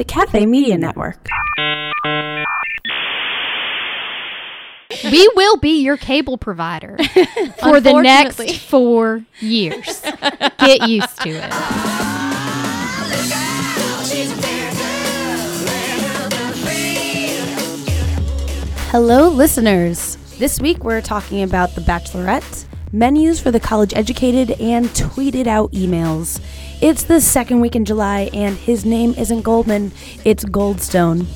the Cafe Media Network. We will be your cable provider for the next four years. Get used to it. Hello, listeners. This week we're talking about The Bachelorette, menus for the college educated, and tweeted out emails. It's the second week in July, and his name isn't Goldman, it's Goldstone.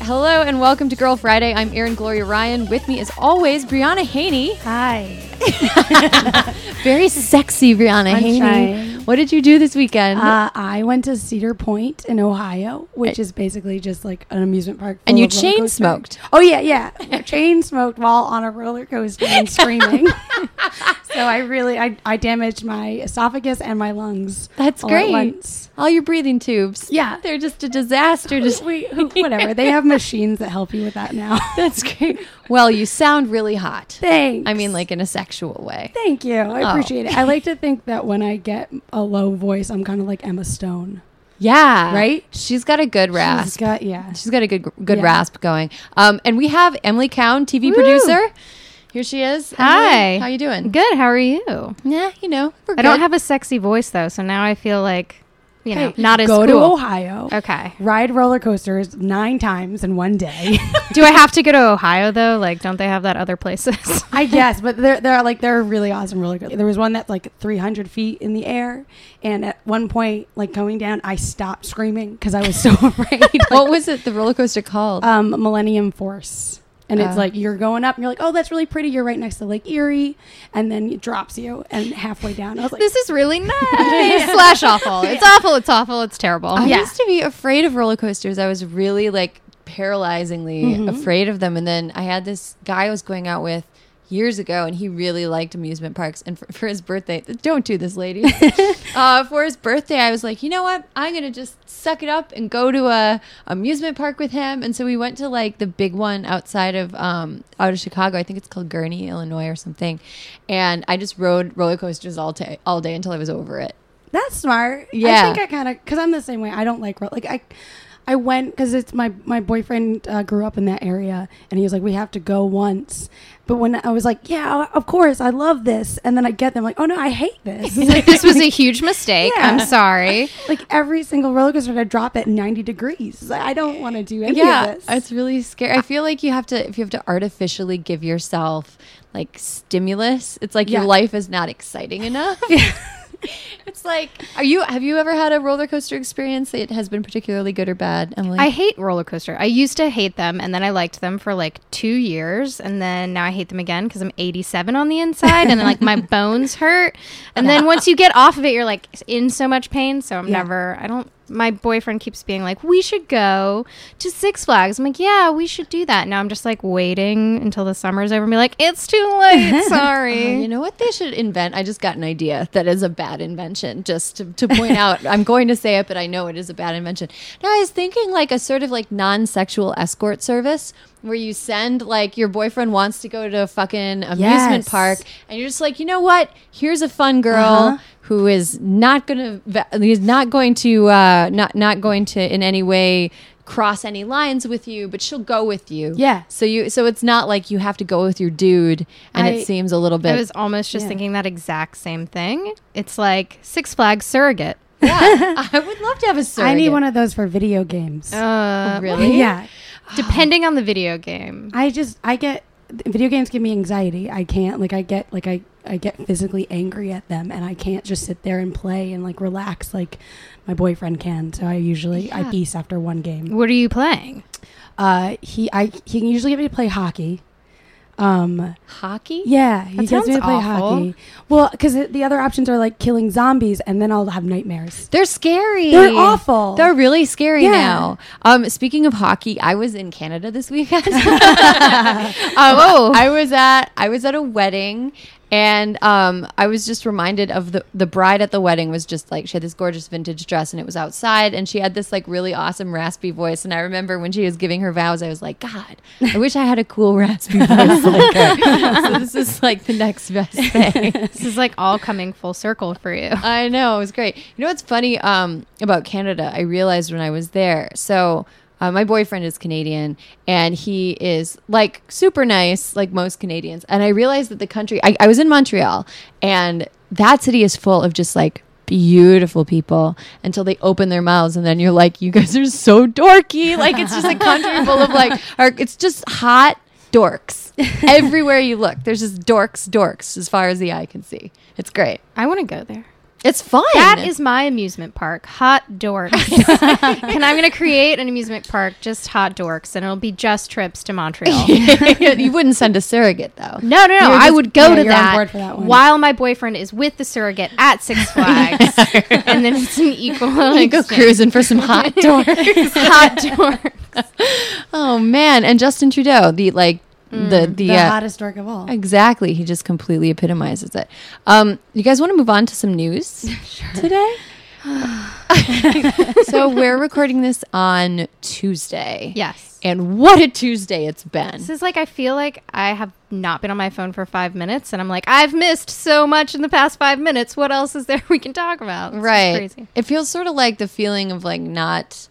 Hello and welcome to Girl Friday. I'm Erin Gloria Ryan. With me, as always, Brianna Haney. Hi. Very sexy, Brianna Haney. Sunshine. What did you do this weekend? Uh, I went to Cedar Point in Ohio, which is basically just like an amusement park. And you chain smoked. Oh yeah, yeah, chain smoked while on a roller coaster and screaming. so I really, I, I damaged my esophagus and my lungs. That's great. All your breathing tubes. Yeah. They're just a disaster. Just We, whatever. They have machines that help you with that now. That's great. Well, you sound really hot. Thanks. I mean, like in a sexual way. Thank you. I Oh. appreciate it. I like to think that when I get a low voice, I'm kind of like Emma Stone. Yeah. Right? She's got a good She's rasp. got yeah. She's got a good good Yeah. rasp going. Um, and we have Emily Keown, TV Woo. producer. Here she is. Hi. Emily, how you doing? Good. How are you? Yeah, you know, we're I don't have a sexy voice though, so now I feel like, you know, Hey, not as go cool. to Ohio. Okay. Ride roller coasters nine times in one day. Do I have to go to Ohio though? Like, don't they have that other places? I guess, but they're they're like they're really awesome roller coasters. There was one that's like 300 feet in the air, and at one point, like going down, I stopped screaming because I was so afraid. what was it? The roller coaster called? um, Millennium Force. And it's Oh. like you're going up and you're like, oh, that's really pretty. You're right next to Lake Erie. And then it drops you. And halfway down, I was like, this is really nice. Slash awful. It's awful. It's awful. It's terrible. I yeah. used to be afraid of roller coasters. I was really like paralyzingly Mm-hmm. afraid of them. And then I had this guy I was going out with years ago, and he really liked amusement parks. And for, for his birthday, don't do this, lady. uh, for his birthday, I was like, you know what? I'm gonna just suck it up and go to a amusement park with him. And so we went to like the big one outside of um, out of Chicago. I think it's called Gurnee, Illinois, or something. And I just rode roller coasters all day, all day until I was over it. That's smart. Yeah. I think I kind of because I'm the same way. I don't like ro- like I. I went because it's my my boyfriend uh, grew up in that area, and he was like, "We have to go once." But when I was like, "Yeah, of course, I love this," and then I get them like, "Oh no, I hate this." this was a huge mistake. Yeah. I'm sorry. like every single roller coaster I drop at 90 degrees. Like, I don't want to do any yeah, of this. it's really scary. I feel like you have to if you have to artificially give yourself like stimulus. It's like Yeah. your life is not exciting enough. it's like are you have you ever had a roller coaster experience that has been particularly good or bad, Emily? I hate roller coaster. I used to hate them, and then I liked them for like two years, and then now I hate them again because I'm 87 on the inside, and then like my bones hurt. And then once you get off of it, you're like in so much pain. So I'm Yeah. never. I don't. My boyfriend keeps being like, "We should go to Six Flags." I'm like, "Yeah, we should do that." Now I'm just like waiting until the summer's over and be like, "It's too late. Sorry." Uh, you know what they should invent? I just got an idea that is a bad invention. Just to, to point out, I'm going to say it, but I know it is a bad invention. Now I was thinking like a sort of like non-sexual escort service where you send like your boyfriend wants to go to a fucking amusement Yes. park, and you're just like, you know what? Here's a fun girl. Uh-huh. Who is not gonna? He's not going to uh, not not going to in any way cross any lines with you, but she'll go with you. Yeah. So you so it's not like you have to go with your dude, and I- it seems a little bit. I was almost just Yeah. thinking that exact same thing. It's like Six Flags surrogate. yeah, I would love to have a surrogate. I need one of those for video games. Uh, really? yeah. Depending on the video game. I just I get video games give me anxiety. I can't like I get like I I get physically angry at them and I can't just sit there and play and like relax like my boyfriend can. So I usually I peace after one game. What are you playing? Uh he I he can usually get me to play hockey. Um hockey. yeah, he gets me sounds to play awful. hockey. Well, cuz the other options are like killing zombies and then I'll have nightmares. They're scary. They're awful. They're really scary Yeah. now. Um, speaking of hockey, I was in Canada this weekend. um, Oh. I was at I was at a wedding, And um, I was just reminded of the the bride at the wedding was just like she had this gorgeous vintage dress and it was outside and she had this like really awesome raspy voice. And I remember when she was giving her vows, I was like, God, I wish I had a cool raspy voice like her. so this is like the next best thing. This is like all coming full circle for you. I know it was great. You know what's funny um, about Canada? I realized when I was there. So uh, my boyfriend is Canadian, and he is like super nice, like most Canadians. And I realized that the country. I, I was in Montreal, and that city is full of just like beautiful people until they open their mouths and then you're like you guys are so dorky like it's just a country full of like or it's just hot dorks everywhere you look there's just dorks dorks as far as the eye can see it's great I want to go there. It's fun. That is my amusement park, hot dorks. and I'm going to create an amusement park, just hot dorks, and it'll be just trips to Montreal. you wouldn't send a surrogate though. No, no, no. You're I would go yeah, to that, that one. while my boyfriend is with the surrogate at Six Flags, and then it's an equal. You go cruising for some hot dorks. hot dorks. oh man, and Justin Trudeau, the like the the, the uh, hottest dork of all. exactly. He just completely epitomizes it. Um, you guys want to move on to some news today? so we're recording this on Tuesday. Yes. And what a Tuesday it's been. This is like I feel like I have not been on my phone for five minutes, and I'm like I've missed so much in the past five minutes. What else is there we can talk about? It's right crazy. it feels sort of like the feeling of like not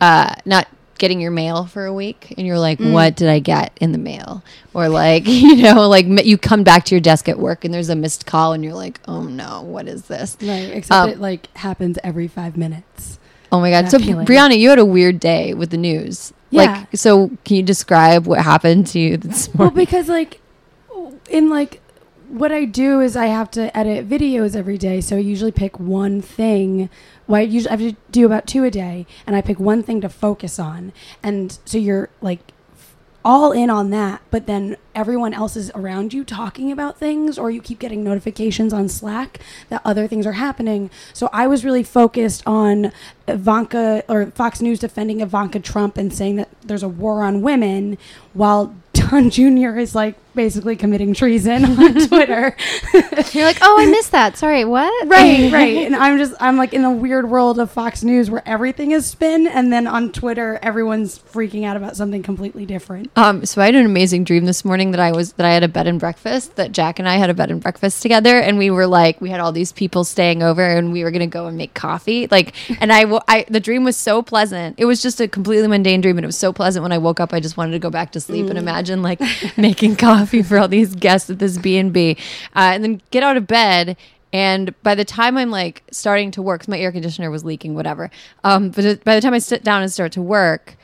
uh not getting your mail for a week and you're like what did i get in the mail or like you know like you come back to your desk at work and there's a missed call and you're like oh no what is this Right, except Um, it like happens every five minutes. oh my god so feeling. brianna you had a weird day with the news Yeah. like so can you describe what happened to you this Well, because like in like what I do is I have to edit videos every day, so I usually pick one thing. Well, I usually I have to do about two a day, and I pick one thing to focus on, and so you're like all in on that, but then everyone else is around you talking about things, or you keep getting notifications on Slack that other things are happening. So I was really focused on Ivanka or Fox News defending Ivanka Trump and saying that there's a war on women, while Don Jr. is like basically committing treason on Twitter. You're like, oh, I missed that. Sorry, what? right, right. And I'm just I'm like in the weird world of Fox News where everything is spin, and then on Twitter everyone's freaking out about something completely different. Um, so I had an amazing dream this morning that I was that I had a bed and breakfast that Jack and I had a bed and breakfast together and we were like we had all these people staying over and we were gonna go and make coffee like and I, wo- I the dream was so pleasant it was just a completely mundane dream and it was so pleasant when I woke up I just wanted to go back to sleep and imagine like making coffee for all these guests at this B and B uh, and then get out of bed and by the time I'm like starting to work, my air conditioner was leaking, whatever. Um, but by the time I sit down and start to work,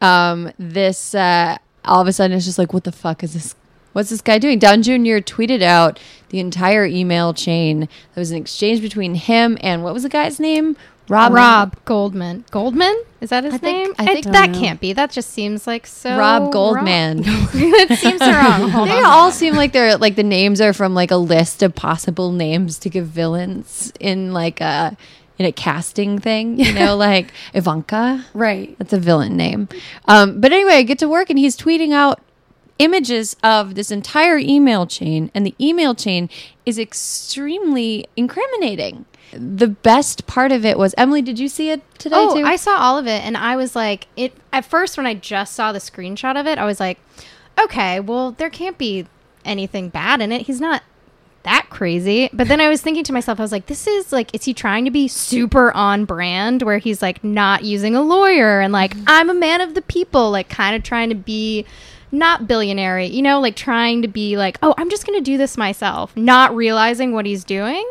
um, this uh, all of a sudden it's just like, what the fuck is this? What's this guy doing? Don Jr. tweeted out the entire email chain. There was an exchange between him and what was the guy's name? Rob. Rob Goldman. Goldman? Is that his I think- name? I It- think- that know. can't be. That just seems like so. Rob Goldman. wrong. it seems wrong. Hold they on. all seem like they're like the names are from like a list of possible names to give villains in like a in a casting thing. You know, like Ivanka. Right. That's a villain name. Um, but anyway, I get to work and he's tweeting out images of this entire email chain, and the email chain is extremely incriminating. The best part of it was Emily. Did you see it today Oh, too? I saw all of it, and I was like, it. At first, when I just saw the screenshot of it, I was like, okay, well, there can't be anything bad in it. He's not that crazy. But then I was thinking to myself, I was like, this is like, is he trying to be super on brand, where he's like not using a lawyer and like I'm a man of the people, like kind of trying to be not billionaire, you know, like trying to be like, oh, I'm just gonna do this myself, not realizing what he's doing.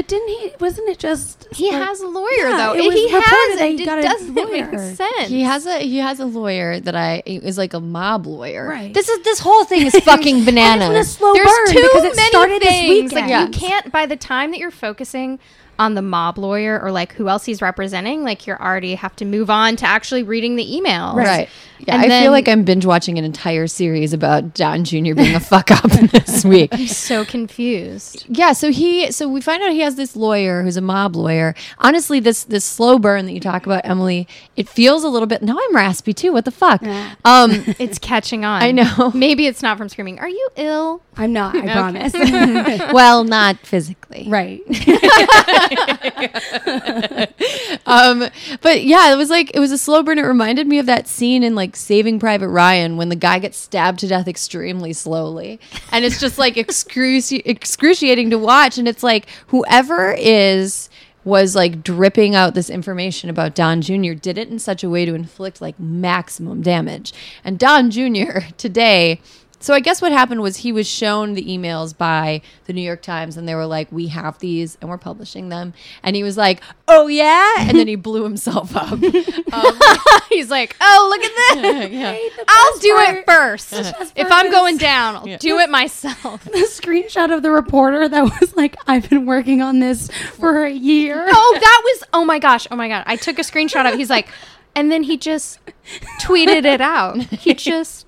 But didn't he? Wasn't it just He like- has a lawyer Yeah, though. it was he reported has. that he It got a doesn't make lawyer. sense. he has a he has a lawyer that I is like a mob lawyer. Right. This is this whole thing is fucking bananas. And it's been a slow There's burn too because it many started things. this weekend. Like Yeah. you can't. By the time that you're focusing on the mob lawyer or like who else he's representing, like you're already have to move on to actually reading the email. Right. Yeah, And I then- feel like I'm binge watching an entire series about Don Jr. being a fuck up this week. I'm so confused. Yeah, so he so we find out he has this lawyer who's a mob lawyer. Honestly, this this slow burn that you talk about, Emily, it feels a little bit now I'm raspy too. What the fuck? Um It's catching on. I know. Maybe it's not from screaming. Are you ill? I'm not. I promise. well, not physically. right. Um but yeah, it was like it was a slow burn. It reminded me of that scene in like Saving Private Ryan when the guy gets stabbed to death extremely slowly. And it's just like excruci- excruciating to watch and it's like whoever is was like dripping out this information about Don Jr. did it in such a way to inflict like maximum damage. And Don Jr. today so I guess what happened was he was shown the emails by the New York Times, and they were like, "We have these, and we're publishing them." And he was like, "Oh yeah," and then he blew himself up. Um, He's like, oh, look at this. yeah. I'll do it first. if I'm going down, I'll do it myself. the screenshot of the reporter that was like, I've been working on this for a year. Oh, that was oh my gosh, oh my god. I took a screenshot of. He's like, and then he just tweeted it out. He just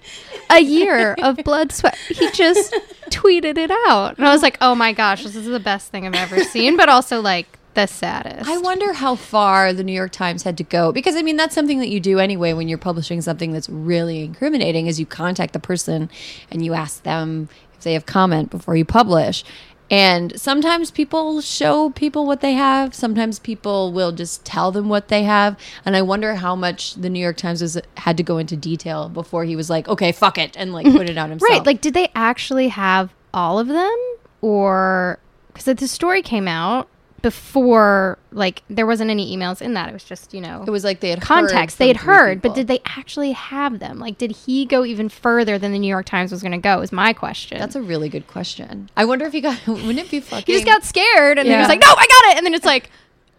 a year of blood sweat. He just tweeted it out. And I was like, oh my gosh, this is the best thing I've ever seen, but also like the saddest. I wonder how far the New York Times had to go because I mean that's something that you do anyway when you're publishing something that's really incriminating is you contact the person and you ask them if they have comment before you publish. And sometimes people show people what they have. Sometimes people will just tell them what they have. And I wonder how much the New York Times was had to go into detail before he was like, "Okay, fuck it," and like put it out himself. Right. Like, did they actually have all of them? Or because the story came out before, like, there wasn't any emails in that. It was just, you know, it was like they had context. They had heard, but did they actually have them? Like, did he go even further than the New York Times was going to go? Is my question. That's a really good question. I wonder if he got. Wouldn't it be fucking? he just got scared, and then he was like, "No, I got it." And then it's like,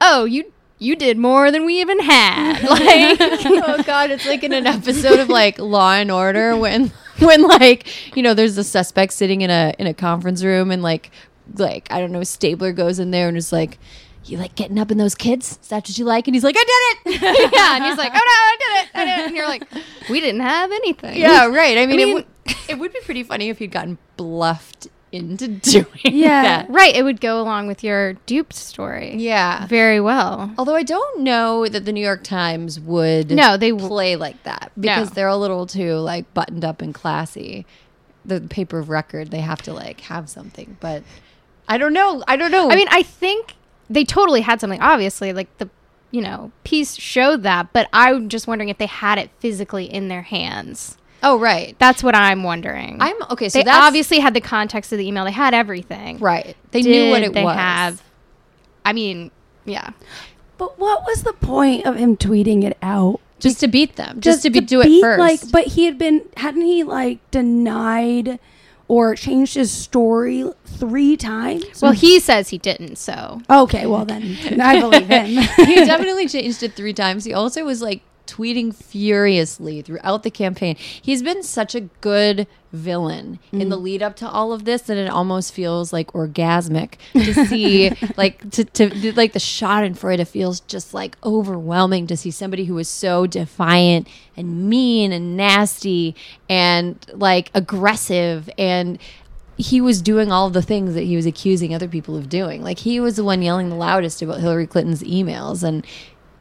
"Oh, you you did more than we even had." Like, oh god, it's like in an episode of like Law and Order when when like you know there's a suspect sitting in a in a conference room and like like I don't know Stabler goes in there and is like. You like getting up in those kids? Is that what you like? And he's like, I did it. yeah, and he's like, "Oh no, I did it, I did it," and you're like, "We didn't have anything." yeah, right. I mean, mean- it, would, it would be pretty funny if he'd gotten bluffed into doing Yeah. that. right. It would go along with your duped story. Yeah. very well. Although I don't know that the New York Times would No, they w- play like that because No. they're a little too like buttoned up and classy. The paper of record, they have to like have something, but I don't know. I don't know. I mean, I think they totally had something. Obviously, like the you know piece showed that, but I'm just wondering if they had it physically in their hands. oh right, That's what I'm wondering. I'm okay. So they that's obviously had the context of the email. They had everything. right. They knew what it they was. have. I mean, yeah. But what was the point of him tweeting it out? just to beat them, just, to, be, do beat, it first. Like, but he had been hadn't he like denied or changed his story three times? Well, he says he didn't. So okay, well then I believe him. he definitely changed it three times. He also was like tweeting furiously throughout the campaign. He's been such a good villain in the mm-hmm. lead up to all of this that it almost feels like orgasmic to see like to, to like the schadenfreude feels just like overwhelming to see somebody who is so defiant and mean and nasty and like aggressive and he was doing all the things that he was accusing other people of doing. Like he was the one yelling the loudest about Hillary Clinton's emails, and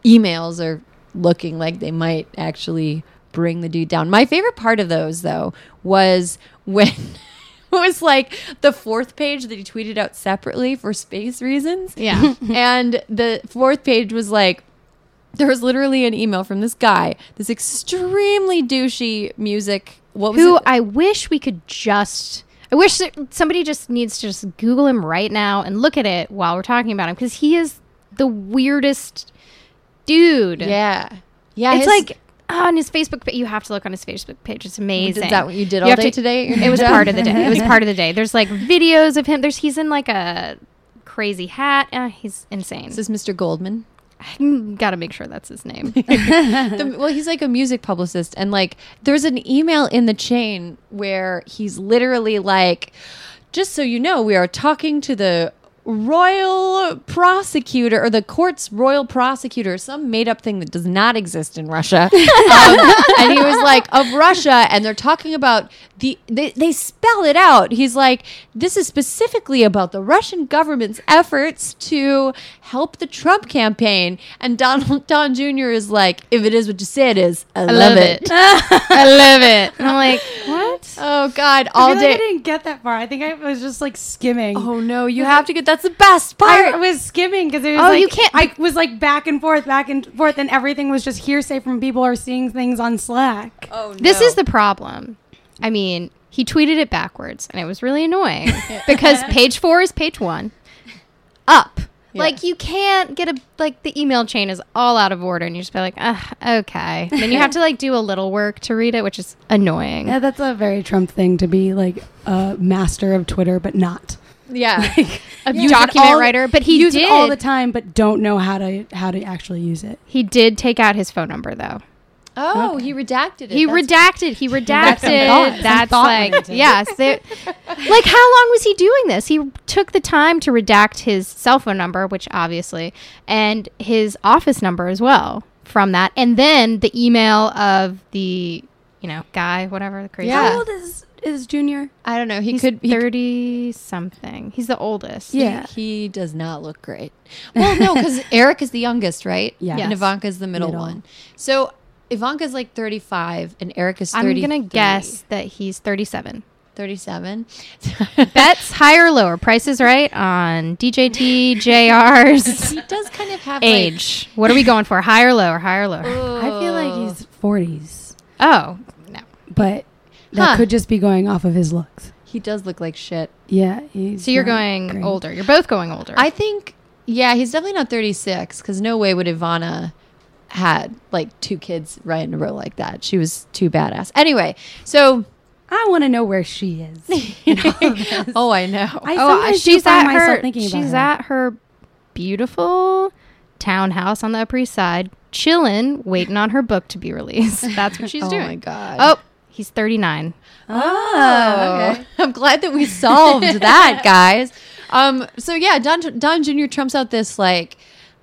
emails are looking like they might actually bring the dude down. My favorite part of those, though, was when it was like the fourth page that he tweeted out separately for space reasons. yeah, and the fourth page was like there was literally an email from this guy, this extremely douchey music. What was who it? I wish we could just. I wish that somebody just needs to just Google him right now and look at it while we're talking about him because he is the weirdest dude. Yeah. Yeah. it's like on his Facebook page. You have to look on his Facebook page. It's amazing. Is that what you did all have day to- today? It was part of the day. It was part of the day. There's like videos of him. There's he's in like a crazy hat. Uh, he's insane. This is Mr. Goldman. I gotta make sure that's his name. The- well, he's like a music publicist, and like there's an email in the chain where he's literally like, "Just so you know, we are talking to the royal prosecutor or the court's royal prosecutor, some made up thing that does not exist in Russia. Um, and he was like, of Russia, and they're talking about the, they, they spell it out. He's like, this is specifically about the Russian government's efforts to help the Trump campaign. And Donald Don Jr. is like, if it is what you say it is, I, love, it. I love it. And I'm like, what? Oh God, I all feel like I didn't get that far. I think I was just like skimming. Oh no, you have to get. That's the best part. I was skimming because it was Oh, like you can't- I was like back and forth, back and forth, and everything was just hearsay from people or seeing things on Slack. oh, This is the problem. I mean, he tweeted it backwards, and it was really annoying because page four is page one, up. Yeah. Like you can't get a like the email chain is all out of order, and you just be like, ah, okay. then you have to like do a little work to read it, which is annoying. Yeah, that's a very Trump thing to be like a master of Twitter, but not yeah. a Use document all- writer, but he use did. it all the time, but don't know how to how to actually use it. he did take out his phone number though. Oh, he redacted it. He That's- redacted. He redacted. some thought- That's like went it. yes. they- like how long was he doing this? He took the time to redact his cell phone number, which obviously, and his office number as well from that, and then the email of the you know guy, whatever the crazy. Yeah. How old is is Junior? I don't know. He He's could. He, thirty something. He's the oldest. Yeah. He does not look great. Well, no, because Eric is the youngest, right? Yeah. And Yes. Ivanka is the middle, Middle. one. So Ivanka's like 35 and Eric is I'm 30. gonna guess that he's thirty-seven. 37. Bets higher or lower? Price is right on DJT JR's he does kind of have age. What are we going for? Higher or lower? Higher or lower? Like, I feel like he's forties, Oh, no. but that Huh. could just be going off of his looks. he does look like shit. Yeah, he's So you're going great. older. You're both going older. I think, yeah, he's definitely not 36 because no way would Ivana had like two kids right in a row like that. She was too badass. Anyway, so I want to know where she is. in all of this. oh, I know. I oh, sometimes she's find at myself her. thinking about She's her. at her beautiful townhouse on the Upper East Side, chilling, waiting on her book to be released. That's what she's oh doing. Oh my god. Oh, he's 39. Oh, okay. I'm glad that we solved that, guys. Um, so yeah, Don Don Jr. trumps out this like,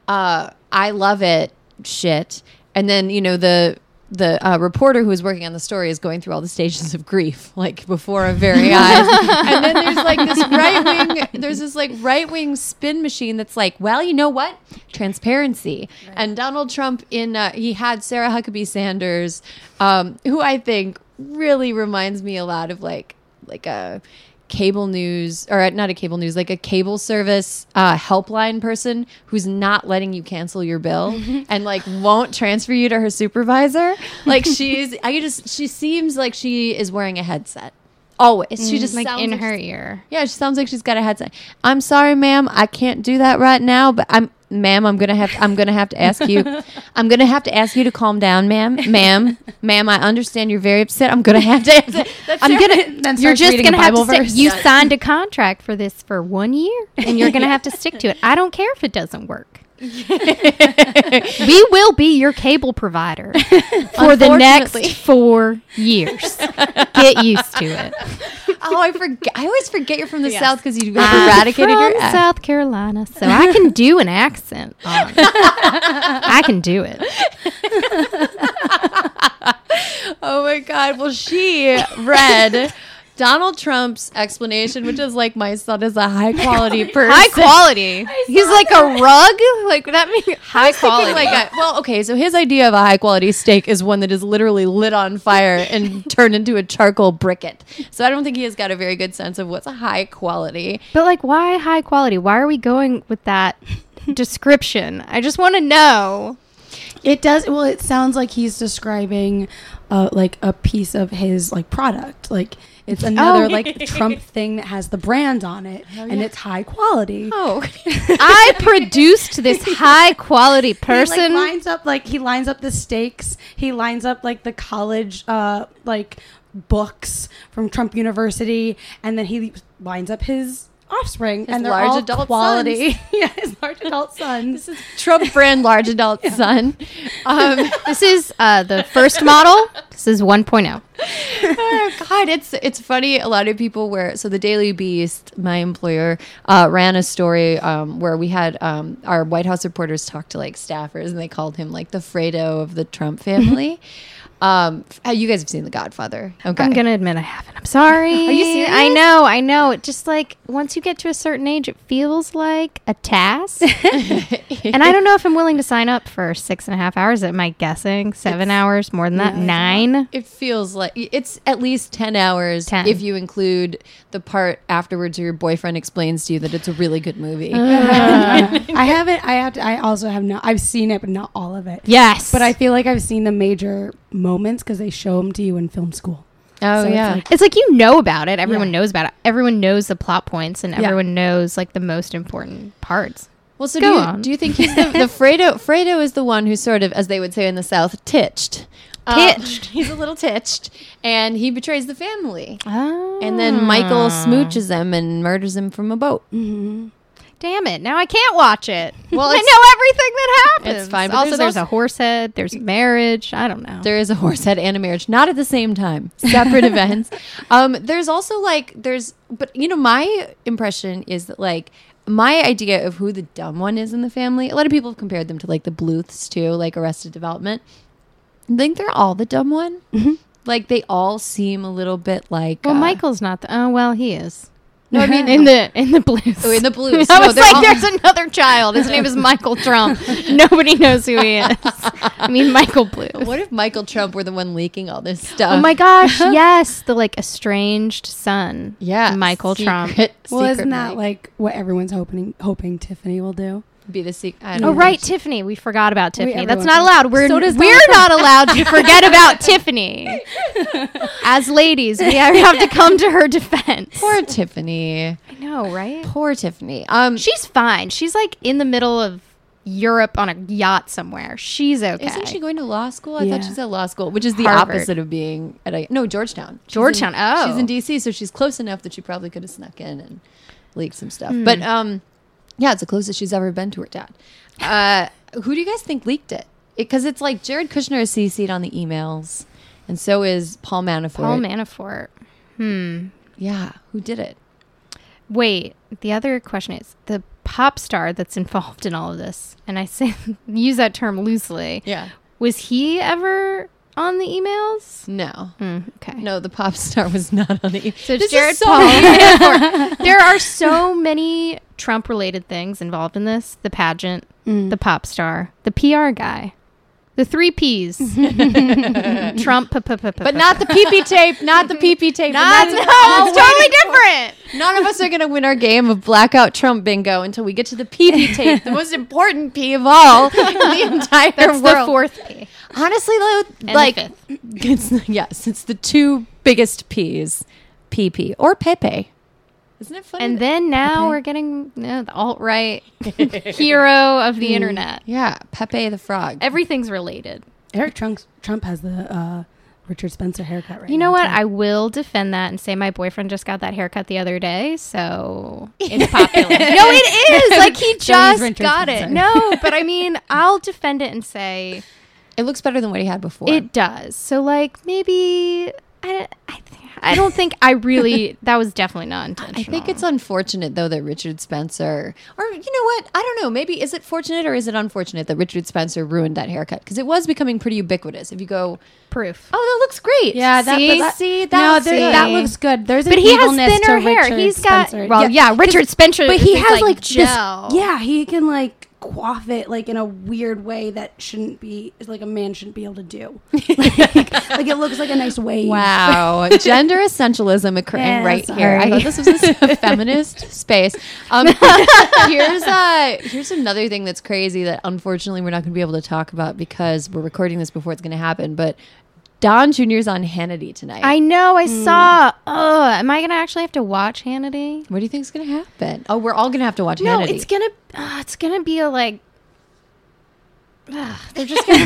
uh, I love it shit, and then you know the the uh, reporter who was working on the story is going through all the stages of grief, like before our very eyes, and then there's like this right wing, there's this like right wing spin machine that's like, well, you know what, transparency, and Donald Trump in uh, he had Sarah Huckabee Sanders, um, who I think really reminds me a lot of like like a cable news or not a cable news like a cable service uh, helpline person who's not letting you cancel your bill and like won't transfer you to her supervisor like she's i just she seems like she is wearing a headset always she just like in like her ear. yeah, she sounds like she's got a headset. I'm sorry, ma'am, I can't do that right now, but I'm ma'am, I'm gonna have I'm gonna have to ask you I'm gonna have to ask you to calm down, ma'am. Ma'am, ma'am, I understand you're very upset. I'm gonna have to I'm gonna You're just gonna have to stick. You signed a contract for this for one year, and you're gonna have to stick to it. I don't care if it doesn't work. we will be your cable provider for the next four years. Get used to it. Oh, I forget I always forget you're from the Yes. south because you I'm eradicated from your accent. South Carolina, so I can do an accent. on- I can do it. Oh my god. Well, she read Donald Trump's explanation, which is like my son is a high quality person. High quality. He's like a rug. Like that means high quality. like a, well, okay, so his idea of a high quality steak is one that is literally lit on fire and turned into a charcoal briquette. So I don't think he has got a very good sense of what's a high quality. But like, why high quality? Why are we going with that description? I just want to know. It does. Well, it sounds like he's describing, uh, like a piece of his like product. Like it's another like Trump thing that has the brand on it, and it's high quality. Oh, I produced this high quality He person. like lines up like he lines up the stakes. He lines up like the college uh like books from Trump University, and then he lines up his offspring and they're large all adult quality. yeah, his large adult sons. This is Trump brand large adult son. Um, this is uh, the first model. This is 1.0. oh God, it's it's funny. A lot of people were so the Daily Beast, my employer, uh, ran a story um, where we had um, our White House reporters talk to like staffers, and they called him like the Fredo of the Trump family. Um, f- you guys have seen The Godfather, okay? I'm gonna admit I haven't. I'm sorry. Are you serious? I know, I know. It just like once you get to a certain age, it feels like a task. and I don't know if I'm willing to sign up for six and a half hours. Am I guessing seven hours? More than that? Yeah, it's a lot. Nine? It feels like it's at least 10 hours 10. if you include the part afterwards where your boyfriend explains to you that it's a really good movie. I haven't. I have. To, I also have not. I've seen it, but not all of it. Yes. But I feel like I've seen the major moments because they show them to you in film school. oh, So it's yeah. like- It's like you know about it. Everyone Yeah. knows about it. Everyone knows the plot points, and Yeah. everyone knows like the most important parts. well, so Go do you, on. do you think he's the, the Fredo? Fredo is the one who's sort of, as they would say in the South, titched. Uh, Titched. he's a little titched, and he betrays the family. Oh. And then Michael smooches him and murders him from a boat. Mm-hmm. Damn it! Now I can't watch it. Well, I know everything that happens. It's fine, but also, there's there's, also- a horse head. There's marriage. I don't know. There is a horse head and a marriage, not at the same time, separate events. Um, there's also like there's, but you know, my impression is that like my idea of who the dumb one is in the family. A lot of people have compared them to like the Bluths too, like Arrested Development. I think they're all the dumb one. Like they all seem a little bit like. well, uh, Michael's not the. Oh well, he is. No, I mean in the in the Bluths. Oh, in the Bluths. I No, was like, all- there's another child. His name is Michael Trump. Nobody knows who he is. I mean, Michael Bluth. What if Michael Trump were the one leaking all this oh stuff? Oh my gosh! Yes, the like estranged son. Yeah, Michael Trump. secret- Well, secret isn't that Mike. like what everyone's hoping hoping Tiffany will do? Be the secret? I Oh know. right, Tiffany. We forgot about We- Tiffany. That's not allowed. We're So does we're not allowed to forget about Tiffany. As ladies, we have to come to her defense. Poor Tiffany. I know, right? Poor Tiffany. Um, She's fine. She's like in the middle of Europe on a yacht somewhere. She's okay. Isn't she going to law school? I Yeah. thought she's at law school, which is the Harvard. opposite of being at a no Georgetown. She's Georgetown, in- oh. she's in DC, so she's close enough that she probably could have snuck in and leaked some stuff. Hmm. But um, yeah, it's the closest she's ever been to her dad. Uh, who do you guys think leaked it? Because it's like Jared Kushner is CC'd on the emails, and so is Paul Manafort. Paul Manafort? Hmm. yeah, who did it? Wait. The other question is the pop star that's involved in all of this, and I say use that term loosely. Yeah, Was he ever on the emails? no. Hmm, okay. No, the pop star was not on the. E- So This is Jared so Paul. there are so many Trump-related things involved in this: the pageant, Mm. the pop star, the PR guy, the three Ps. Trump, p- p- p- but not the PP tape, not the PP tape. Not, no, it's totally different. None of us are going to win our game of blackout Trump bingo until we get to the PP tape, the most important P of all in the entire That's world. the fourth P. Honestly, though, And like it's yes, it's the two biggest P's, PP or Pepe. Isn't it funny? And then now Okay. we're getting the alt right hero of the internet. yeah, Pepe the frog. Everything's related. Eric Trump Trump has the uh, Richard Spencer haircut right You now, know what? too. I will defend that and say my boyfriend just got that haircut the other day, so it's popular. no, it is. Like he just got it. No, but I mean, I'll defend it and say it looks better than what he had before. it does. So like maybe I I, I don't think I really that was definitely not intentional. I think it's unfortunate though that Richard Spencer, or you know what? I don't know. Maybe is it fortunate or is it unfortunate that Richard Spencer ruined that haircut because it was becoming pretty ubiquitous. If you go, proof. oh, that looks great. Yeah, that, See? that, See, no, that's there- good. that looks good. There's an But he has thinner hair. Richard He's got Spencer. well, yeah, Richard Spencer. but he is has like, gel. this. Yeah, he can like quaff it like in a weird way that shouldn't be like a man shouldn't be able to do. like, like it looks like a nice wave. Wow, gender essentialism occurring Yeah, right sorry. here. I thought this was a feminist space. Um, here's uh, here's another thing that's crazy that unfortunately we're not going to be able to talk about because we're recording this before it's going to happen. But Don Jr.'s on Hannity tonight. I know. I Hmm. saw. Oh, am I gonna actually have to watch Hannity? what do you think's going to happen? Oh, we're all going to have to watch No, Hannity. it's gonna. Uh, it's gonna be a like. Ugh, they're just gonna,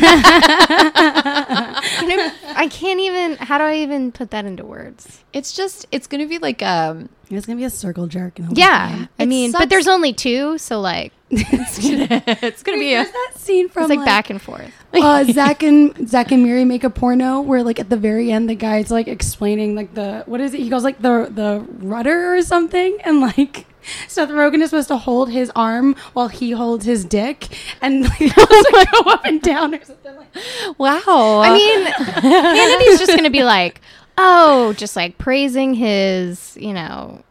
gonna- I can't even. How do I even put that into words? It's just it's going to be like um It's gonna be a circle jerk. And he'll Yeah, fine. I It mean, sucks. but there's only two, so like, it's gonna, it's gonna be a that scene from It's like, back and forth. uh, Zack and Zack and Miri make a porno where like at the very end the guy's like explaining like the what is it? He goes like the the rudder or something and like Seth Rogen is supposed to hold his arm while he holds his dick and like, like, go up and down or something like wow. I mean, Hannity's just to be like, oh, just like praising his, you know,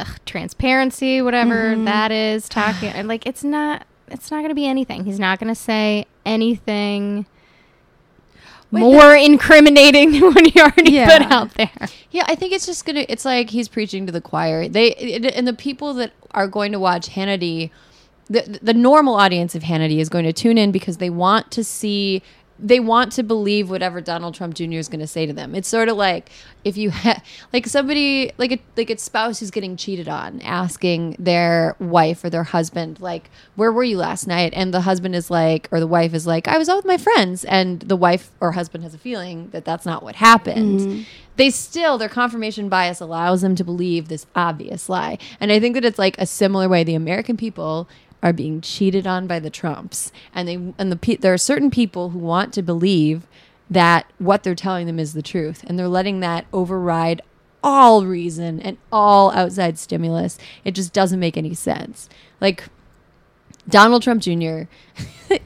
ugh, transparency, whatever mm-hmm. that is, talking. like, it's not. It's not going to be anything. He's not going to say anything more incriminating than what he already Yeah. put out there. Yeah, I think it's just gonna. It's like he's preaching to the choir. They it, and the people that are going to watch Hannity, the the normal audience of Hannity is going to tune in because they want to see. They want to believe whatever Donald Trump Jr. is going to say to them. It's sort of like if you ha- like somebody like a like a spouse who's getting cheated on, asking their wife or their husband like, "Where were you last night?" And the husband is like, or the wife is like, "I was out with my friends," and the wife or husband has a feeling that that's not what happened mm-hmm. they still their confirmation bias allows them to believe this obvious lie and i think that it's like a similar way the american people are being cheated on by the trumps. And they and the there are certain people who want to believe that what they're telling them is the truth. And they're letting that override all reason and all outside stimulus. It just doesn't make any sense. Like donald trump jr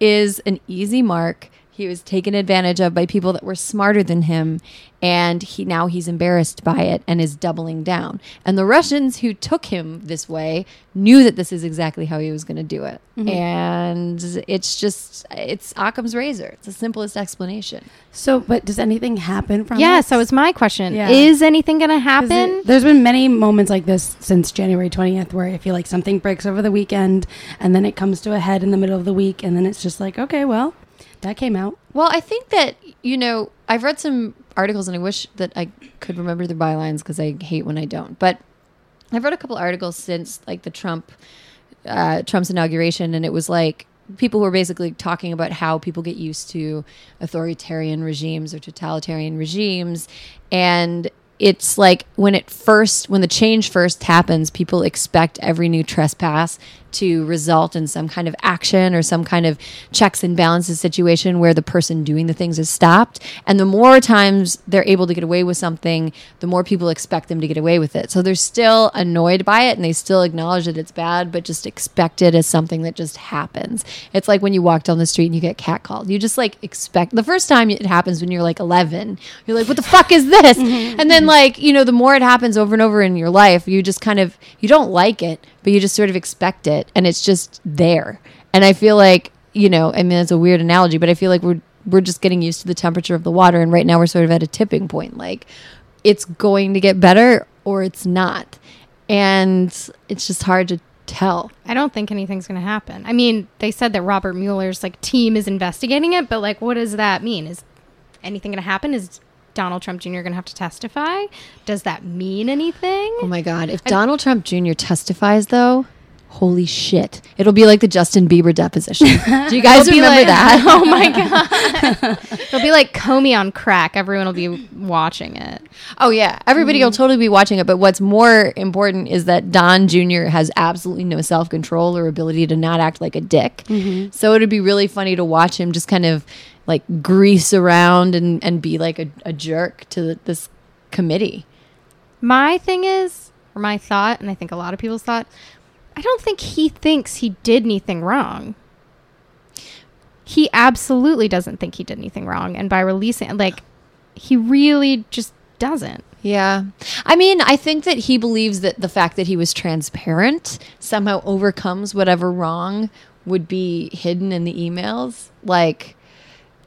is an easy mark. He was taken advantage of by people that were smarter than him, and he now he's embarrassed by it and is doubling down. And the Russians who took him this way knew that this is exactly how he was going to do it. Mm-hmm. And it's just it's Occam's razor. It's the simplest explanation. So, but does anything happen from Yeah, this? so it's my question. Yeah. Is anything going to happen? it- there's been many moments like this since January 20th where I feel like something breaks over the weekend and then it comes to a head in the middle of the week and then it's just like, okay, well, that came out. Well, I think that you know I've read some articles, and I wish that I could remember the bylines because I hate when I don't. But I've read a couple articles since like the Trump uh, Trump's inauguration, and it was like people were basically talking about how people get used to authoritarian regimes or totalitarian regimes, and it's like when it first when the change first happens people expect every new trespass to result in some kind of action or some kind of checks and balances situation where the person doing the things is stopped. And the more times they're able to get away with something the more people expect them to get away with it. So they're still annoyed by it and they still acknowledge that it's bad but just expect it as something that just happens. It's like when you walk down the street and you get catcalled. You just like expect the first time it happens when you're like 11 you're like what the fuck is this? Mm-hmm. And then like you know the more it happens over and over in your life you just kind of you don't like it but you just sort of expect it and it's just there and i feel like you know i mean it's a weird analogy but i feel like we're we're just getting used to the temperature of the water and right now we're sort of at a tipping point like it's going to get better or it's not and it's just hard to tell I don't think anything's going to happen. I mean, they said that Robert Mueller's like team is investigating it, but like, what does that mean? Is anything going to happen? Is Donald Trump Jr. going to have to testify? Does that mean anything? Oh my god! If Donald Trump Jr. testifies, though, holy shit! It'll be like the Justin Bieber deposition. Do you guys remember like- that? Oh my god! It'll be like Comey on crack. Everyone will be watching it. Oh yeah, everybody will mm. totally be watching it. But what's more important is that Don Jr. has absolutely no self control or ability to not act like a dick. Mm-hmm. So it'd be really funny to watch him just kind of like grease around and and be like a, a jerk to this committee. My thing is, or my thought, and I think a lot of people's thought, I don't think he thinks he did anything wrong. He absolutely doesn't think he did anything wrong, and by releasing, like, he really just doesn't. Yeah. I mean, I think that he believes that the fact that he was transparent somehow overcomes whatever wrong would be hidden in the emails. Like,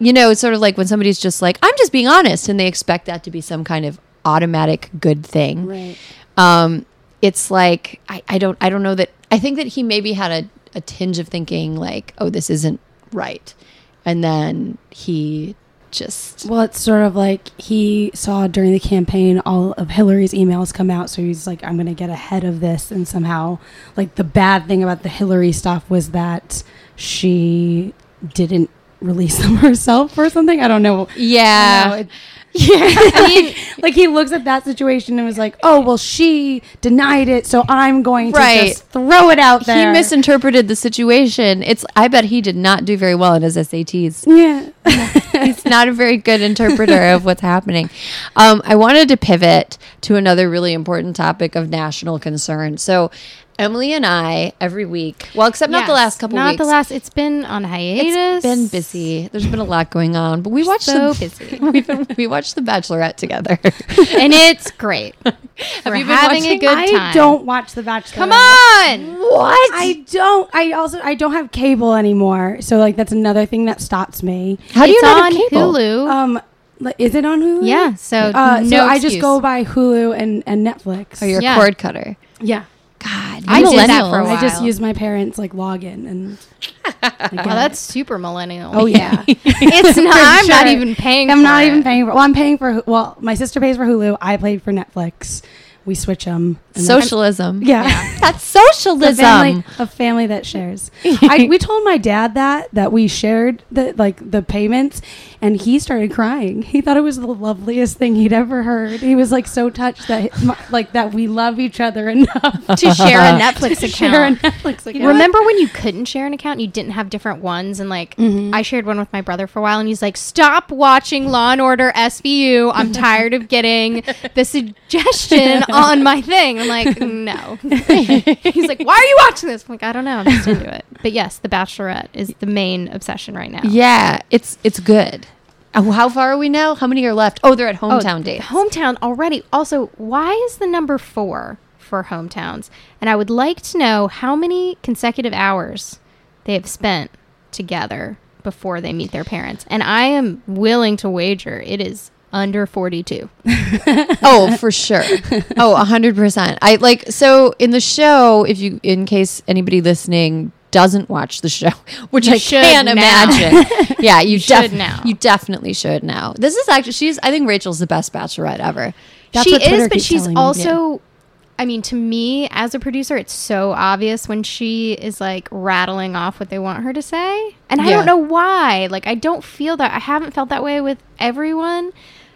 you know, it's sort of like when somebody's just like, I'm just being honest, and they expect that to be some kind of automatic good thing. Right. Um, it's like, I, I don't, I don't know that, I think that he maybe had a, a tinge of thinking like, oh, this isn't right. And then he just, Well, it's sort of like he saw during the campaign all of Hillary's emails come out, so he's like, I'm going to get ahead of this. And somehow, like, the bad thing about the Hillary stuff was that she didn't release them herself or something. I don't know. I yeah. don't know. I mean, like he looks at that situation and was like, "Oh, well, she denied it, so I'm going to Right. just throw it out there." He misinterpreted the situation. It's. I bet he did not do very well in his SATs. Yeah. He's not a very good interpreter of what's happening. Um, I wanted to pivot to another really important topic of national concern. So, Emily and I every week. Well, except not the last couple Not weeks. the last. It's been on hiatus. It's been busy. There's been a lot going on, but we watched So the, busy. We've been, we watched The Bachelorette together. and it's great. We're you been having a watching? good I don't watch The Bachelor. Come on. what? I don't. I also I don't have cable anymore, so like that's another thing that stops me. How do you it's not on have cable? Hulu. Um, like, is it on Hulu? yeah. So Uh, no so I just excuse. go by Hulu and and Netflix. Oh, you're a Yeah. cord cutter. yeah. God, I you did that millennials. for a I just use my parents like login and. I get Well, it. that's super millennial. Oh yeah. it's not. I'm not sure. even paying. I'm for not even paying for. Well, I'm paying for. Well, my sister pays for Hulu. I paid for Netflix. We switch them. Socialism. Yeah. That's a socialism. family, a family that shares. I, we told my dad that that we shared the like the payments, and he started crying. He thought it was the loveliest thing he'd ever heard. He was like so touched that like that we love each other enough to share a Netflix to account. share a Netflix account. Remember when you couldn't share an account? You didn't have different ones, and like Mm-hmm. I shared one with my brother for a while, and he's like, "Stop watching Law and Order SVU. I'm tired of getting the suggestion on my thing." I'm like, "No." he's like, "Why are you watching this?" I'm like, "I don't know. I'm just into it." But yes, The Bachelorette is the main obsession right now. Yeah, it's it's good. Uh, How far are we now? How many are left? Oh, they're at Oh, hometown dates. Hometown already. Also, why is the number four for hometowns? And I would like to know how many consecutive hours they have spent together before they meet their parents. And I am willing to wager it is under 42. oh, for sure. Oh, a hundred percent. I like so in the show. If you, in case anybody listening doesn't watch the show, which You I should can't now. imagine. yeah, you, should def- now. You definitely should now. This is actually she's. I think Rachel's the best bachelorette ever. That's she is, but she's also. I mean, to me as a producer, it's so obvious when she is like rattling off what they want her to say. And I don't know why. Like, I don't feel that. I haven't felt that way with everyone.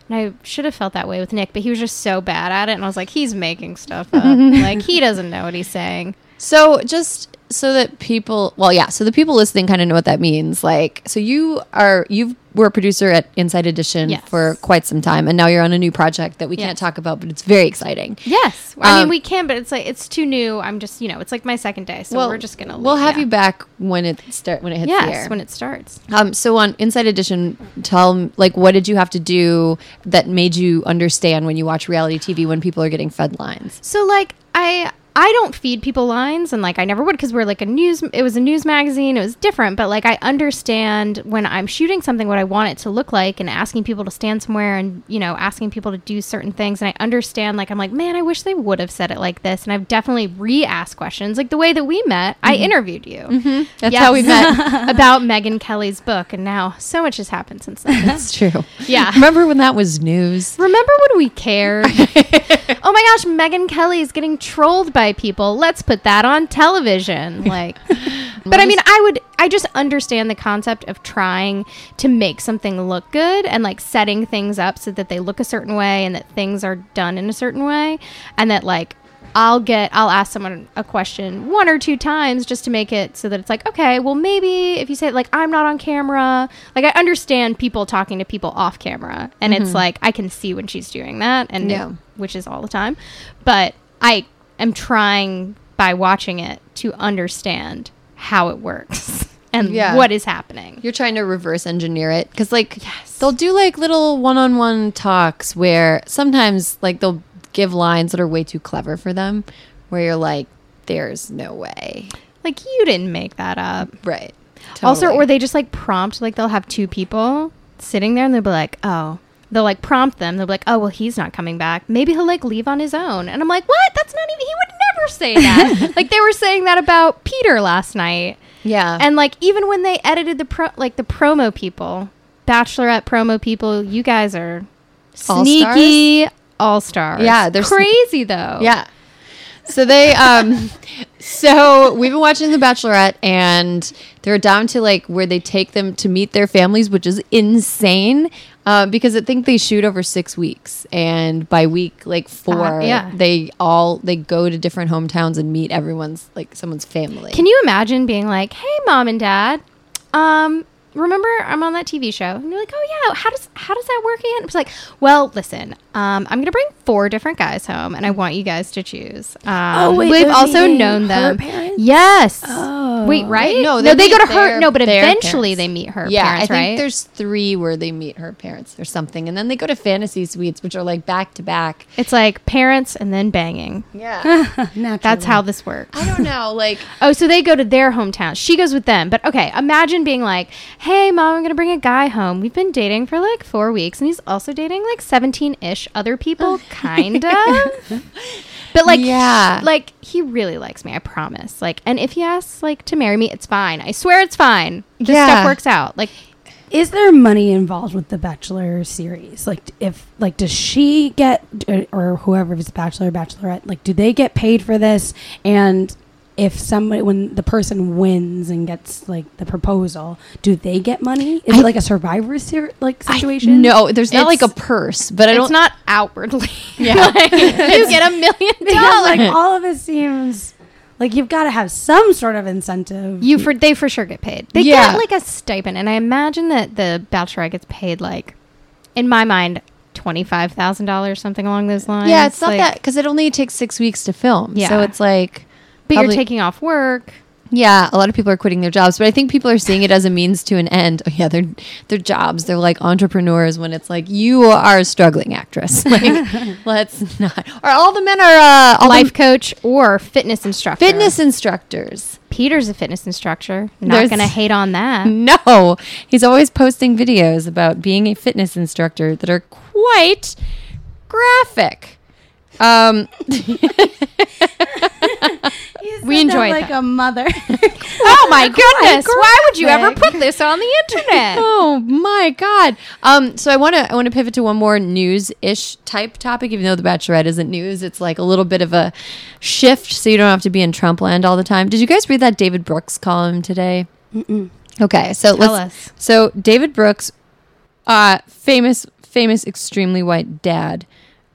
And I should have felt that way with Nick, but he was just so bad at it. And I was like, he's making stuff up. like, he doesn't know what he's saying. So just so that people, well, yeah, so the people listening kind of know what that means. Like, so you are you were a producer at Inside Edition Yes. for quite some time, and now you're on a new project that we can't talk about, but it's very exciting. Yes. I Um, mean, we can, but it's like, it's too new. I'm just, you know, it's like my second day. So we're just going to we'll have you back when it start when it hits the air. Yes, when it starts. Um, so on Inside Edition, tell like what did you have to do that made you understand when you watch reality TV when people are getting fed lines? So like I I don't feed people lines and like I never would because we're like a news it was a news magazine it was different but like I understand when I'm shooting something what I want it to look like and asking people to stand somewhere and you know asking people to do certain things and I understand like I'm like man I wish they would have said it like this and I've definitely re-asked questions like the way that we met I mm-hmm. interviewed you mm-hmm. That's Yes. how we met. about Megyn Kelly's book and now so much has happened since then That's true. Yeah. Remember when that was news? Remember when we cared? oh my gosh, Megyn Kelly is getting trolled by people. Let's put that on television. Like, but I mean, I would, I just understand the concept of trying to make something look good and like setting things up so that they look a certain way and that things are done in a certain way and that like, I'll get I'll ask someone a question one or two times just to make it so that it's like okay well maybe if you say like I'm not on camera like I understand people talking to people off camera and it's mm-hmm. like I can see when she's doing that and Yeah. which is all the time but I am trying by watching it to understand how it works and Yeah. what is happening You're trying to reverse engineer it because, like, they'll do like little one-on-one talks where sometimes, like, they'll give lines that are way too clever for them, where you're like, "There's no way." like you didn't make that up Right. Also, Totally. or they just like prompt, like they'll have two people sitting there and they'll be like, oh, they'll like prompt them. They'll be like, oh, well, he's not coming back. Maybe he'll like leave on his own. And I'm like, what? That's not even, he would never say that. like they were saying that about Peter last night. yeah. And like even when they edited the pro, like the promo people, Bachelorette promo people, you guys are sneaky all stars. Yeah, they're crazy though. Yeah. So they um so we've been watching The Bachelorette, and they're down to like where they take them to meet their families, which is insane. Uh, because I think they shoot over six weeks, and by week like four, Uh, yeah. they all they go to different hometowns and meet everyone's like someone's family. Can you imagine being like, "Hey, mom and dad, um, remember I'm on that TV show?" And you're like, "Oh yeah, how does how does that work again?" It's like, "Well, listen, um, I'm gonna bring four different guys home, and I want you guys to choose." Um, Oh, wait, we've also meeting known her them. parents? Yes. Oh. Wait, right? No, no, they go meet to her. No, but eventually parents. they meet her Yeah, parents, I think right? there's three where they meet her parents or something, and then they go to fantasy suites, which are like back to back. It's like parents and then banging. Yeah, Naturally. That's how this works. I don't know, like Oh, so they go to their hometown. She goes with them. But okay, imagine being like, "Hey, mom, I'm gonna bring a guy home. We've been dating for like four weeks, and he's also dating like 17-ish other people, kind of." But like, Yeah. like he really likes me. I promise. Like, and if he asks like to marry me, it's fine. I swear it's fine. This Yeah. stuff works out. Like, Is there money involved with the Bachelor series? Like, if like, does she get or whoever is Bachelor, Bachelorette? Like, do they get paid for this? And if somebody, when the person wins and gets like the proposal, do they get money? Is I- it like a Survivor ser- like situation? I, no, there's not like a purse, but I it's don't. not outwardly. Yeah. like, you get a million dollars. like all of it seems like you've got to have some sort of incentive. You for they for sure get paid. They Yeah. get like a stipend, and I imagine that the Bachelorette gets paid like, in my mind, twenty five thousand dollars, something along those lines. yeah, it's not Like, that because it only takes six weeks to film. yeah. so it's like. But probably- you're taking off work. Yeah, a lot of people are quitting their jobs, but I think people are seeing it as a means to an end. Oh, yeah, they're they're jobs. They're like entrepreneurs when it's like you are a struggling actress. Like, let's not. Or all the men are uh, Life coach or fitness instructor. fitness instructors. Peter's a fitness instructor. Not There's- gonna hate on that. No, he's always posting videos about being a fitness instructor that are quite graphic. Um, We enjoy like that. a mother. Oh my goodness! Why would you ever put this on the internet? oh my god. Um, so I want to I want to pivot to one more news ish type topic. Even though the Bachelorette isn't news, it's like a little bit of a shift, so you don't have to be in Trump land all the time. Did you guys read that David Brooks column today? Okay, so Tell let's. us. So David Brooks, uh, famous, famous, extremely white dad.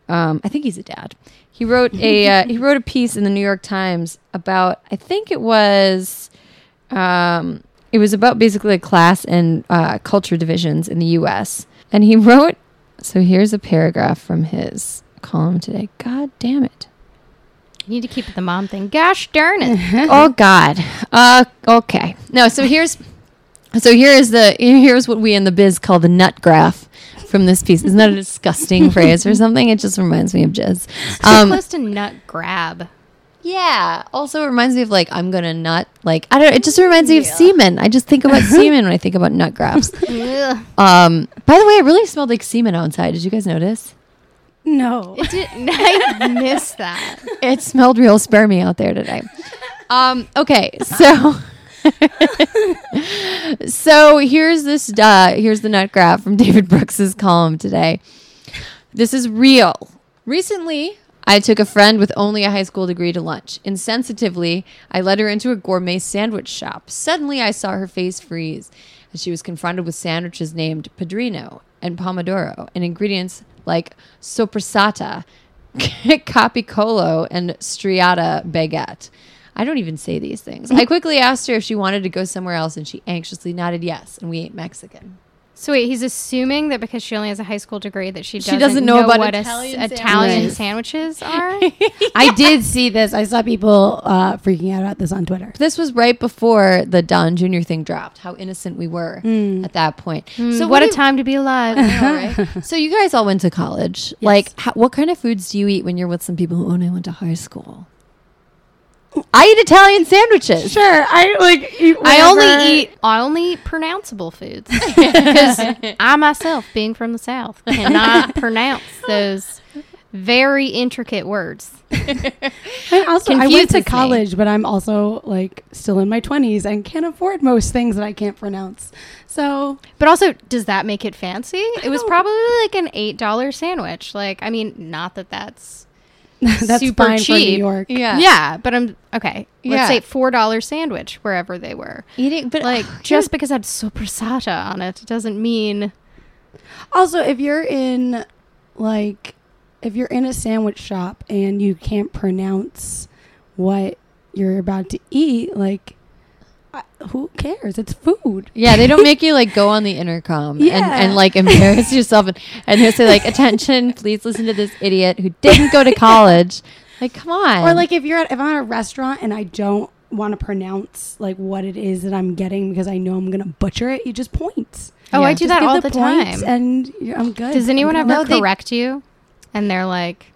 Um, I think he's a dad. He wrote a uh, he wrote a piece in the New York Times about I think it was um, it was about basically class and uh, culture divisions in the U.S. And he wrote so here's a paragraph from his column today. God damn it. You need to keep it the mom thing. Gosh darn it! oh God. Uh, okay. No. So here's, so here is the here's what we in the biz call the nut graph from this piece. Isn't that a disgusting phrase or something? It just reminds me of jizz. So Um, close to nut grab. yeah. Also, it reminds me of like I'm gonna nut. Like I don't. It just reminds me of semen. I just think about semen when I think about nut grabs. Ugh. Um. By the way, it really smelled like semen outside. Did you guys notice? no. It did, I missed that. It smelled real spermy out there today. Um, okay, so so here's this uh, here's the nut graph from David Brooks's column today. This is real. Recently, I took a friend with only a high school degree to lunch. Insensitively, I led her into a gourmet sandwich shop. Suddenly, I saw her face freeze as she was confronted with sandwiches named Padrino and Pomodoro and ingredients like soppressata, capicollo, and striata baguette. I don't even say these things. Mm-hmm. I quickly asked her if she wanted to go somewhere else, and she anxiously nodded yes, and we ate Mexican. So wait, he's assuming that because she only has a high school degree that she doesn't, doesn't know about what Italian s- Italian sandwiches. sandwiches are. I did see this. I saw people uh, freaking out about this on Twitter. This was right before the Don Jr. thing dropped. How innocent we were mm. at that point. Mm. so what, a time to be alive. Know, right? so you guys all went to college. Like, how, what kind of foods do you eat when you're with some people who only went to high school? I eat Italian sandwiches. Sure, I like. eat I only eat I only eat pronounceable foods because I myself, being from the south, cannot pronounce those very intricate words. I also, I went confuses to me. college, but I'm also like still in my 20s and can't afford most things that I can't pronounce. So But also, does that make it fancy? It was probably like an eight dollar sandwich. Like, I mean, not that that's That's super fine for New cheap. York. Yeah. Yeah, but I'm okay. Let's Yeah. say four dollar sandwich wherever they were. Eating, but Like just because it had soppressata on it doesn't mean Also, if you're in like if you're in a sandwich shop and you can't pronounce what you're about to eat, like I- who cares? It's food. Yeah, they don't make you like go on the intercom and, Yeah. and like embarrass yourself and, and they'll say like, attention, please listen to this idiot who didn't go to college. Like, come on. Or like if you're at if I'm at a restaurant and I don't want to pronounce like what it is that I'm getting because I know I'm gonna butcher it, you just point. Oh, Yeah. I do Just that all the the time. and I'm good. Does anyone I'm ever No, they- correct you? And they're like,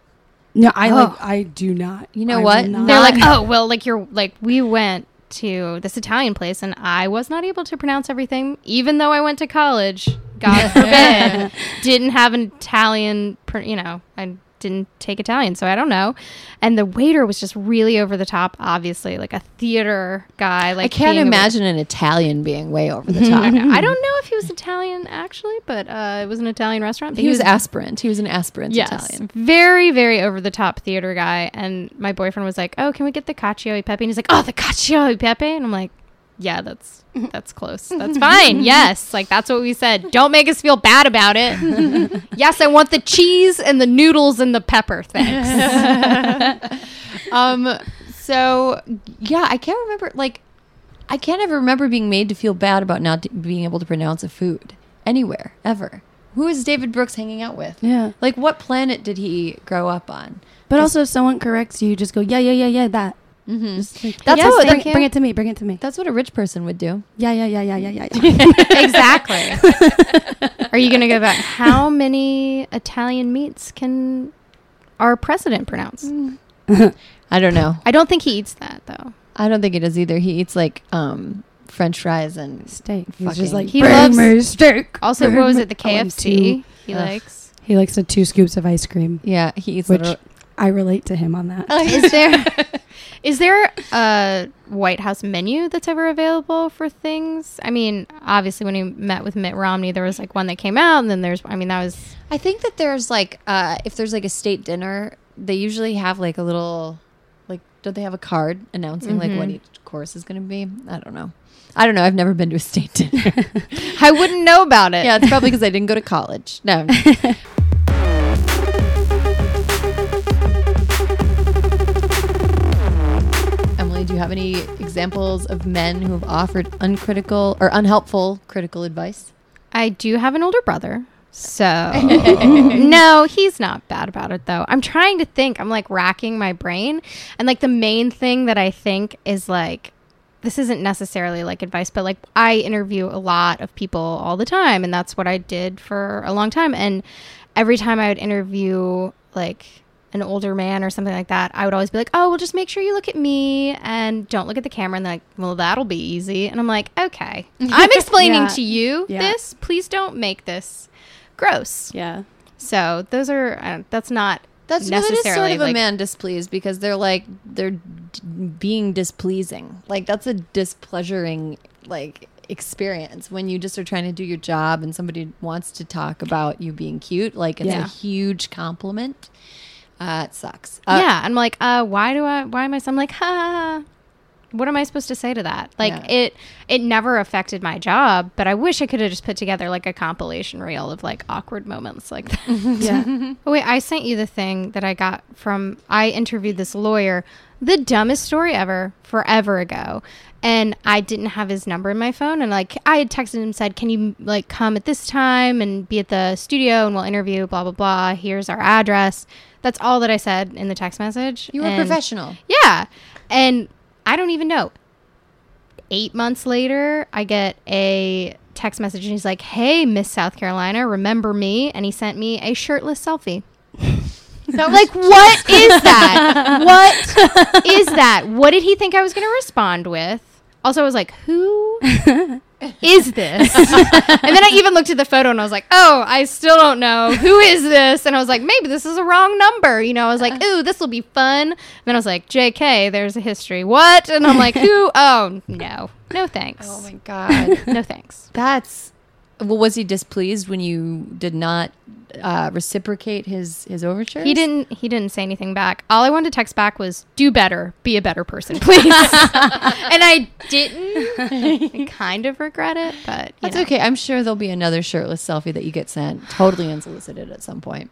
No, I Oh. like I do not. You know I what? they're like, oh, well, like you're like we went to this Italian place and I was not able to pronounce everything, even though I went to college. God forbid, didn't have an Italian, pr- you know, I didn't take Italian, so I don't know. And the waiter was just really over the top, obviously, like a theater guy. Like I can't imagine an Italian being way over the top. I don't know if he was Italian actually, but uh, it was an Italian restaurant. but he was aspirant. He was an aspirant Yes, Italian. very, very over the top theater guy. And my boyfriend was like, "Oh, can we get the cacio e pepe?" And he's like, "Oh, the cacio e pepe," and I'm like, "Yeah, that's that's close. That's fine. Yes, like that's what we said. Don't make us feel bad about it. yes, I want the cheese and the noodles and the pepper. Thanks. Um, so yeah, I can't remember. Like, I can't ever remember being made to feel bad about not t- being able to pronounce a food anywhere ever. Who is David Brooks hanging out with? Yeah. Like, what planet did he grow up on? But also, if someone corrects you, you just go, yeah, yeah, yeah, yeah, that. Mm-hmm. Just That's yes, what- bring, bring it to me. Bring it to me. That's what a rich person would do. Yeah, yeah, yeah, yeah, yeah, yeah. yeah. exactly. Are you gonna go back? How many Italian meats can our president pronounce? I don't know. I don't think he eats that though. I don't think it is either. He eats like um French fries and steak. He's just like, He loves- steak. Also, what was it? The KFC he Ugh. likes. He likes the two scoops of ice cream, yeah, he eats which little. I relate to him on that. Is there is there a White House menu that's ever available for things? I mean, obviously, when he met with Mitt Romney, there was like one that came out, and then there's. I mean, that was I think that there's like uh if there's like a state dinner, they usually have like a little like don't they have a card announcing like what Mhm. each course is going to be? I don't know. I don't know. I've never been to a state dinner. I wouldn't know about it. yeah, it's probably because I didn't go to college. No. do you have any examples of men who have offered uncritical or unhelpful critical advice? I do have an older brother. So no, he's not bad about it though. I'm trying to think. I'm like racking my brain. And like the main thing that I think is like this isn't necessarily like advice, but like I interview a lot of people all the time and that's what I did for a long time and every time I would interview like an older man or something like that, I would always be like, "Oh, well just make sure you look at me and don't look at the camera." And they're like, "Well, that'll be easy." And I'm like, "Okay. I'm explaining Yeah. to you Yeah. this. Please don't make this gross. Yeah. So those are uh, that's not That's that is sort necessarily of a man displeased because they're like they're d- being displeasing. Like that's a displeasuring like experience when you just are trying to do your job and somebody wants to talk about you being cute. Like it's Yeah. a huge compliment. Uh, it sucks. Uh, yeah. I'm like, uh, why do I? Why am I? So I'm like, ha. ha, ha. What am I supposed to say to that? Like Yeah. it, it never affected my job, but I wish I could have just put together like a compilation reel of like awkward moments like that. Yeah. Oh wait, I sent you the thing that I got from I interviewed this lawyer, the dumbest story ever, forever ago. And I didn't have his number in my phone and like I had texted him and said, "Can you like come at this time and be at the studio and we'll interview blah blah blah. Here's our address." That's all that I said in the text message. You were And- professional. Yeah. And I don't even know. 8 months later, I get a text message and he's like, "Hey, Miss South Carolina, remember me?" And he sent me a shirtless selfie. That Like, what is that? what is that? What did he think I was going to respond with? Also, I was like, who is this? and then I even looked at the photo and I was like, oh, I still don't know. Who is this? And I was like, maybe this is a wrong number. You know, I was like, ooh, this will be fun. And then I was like, JK, there's a history. What? And I'm like, who? Oh, no. No thanks. Oh my God. no thanks. That's well. Was he displeased when you did not uh, reciprocate his his overtures. He didn't. He didn't say anything back. All I wanted to text back was, "Do better. Be a better person, please." and I didn't. I kind of regret it, but That's know. okay. I'm sure there'll be another shirtless selfie that you get sent, totally unsolicited at some point.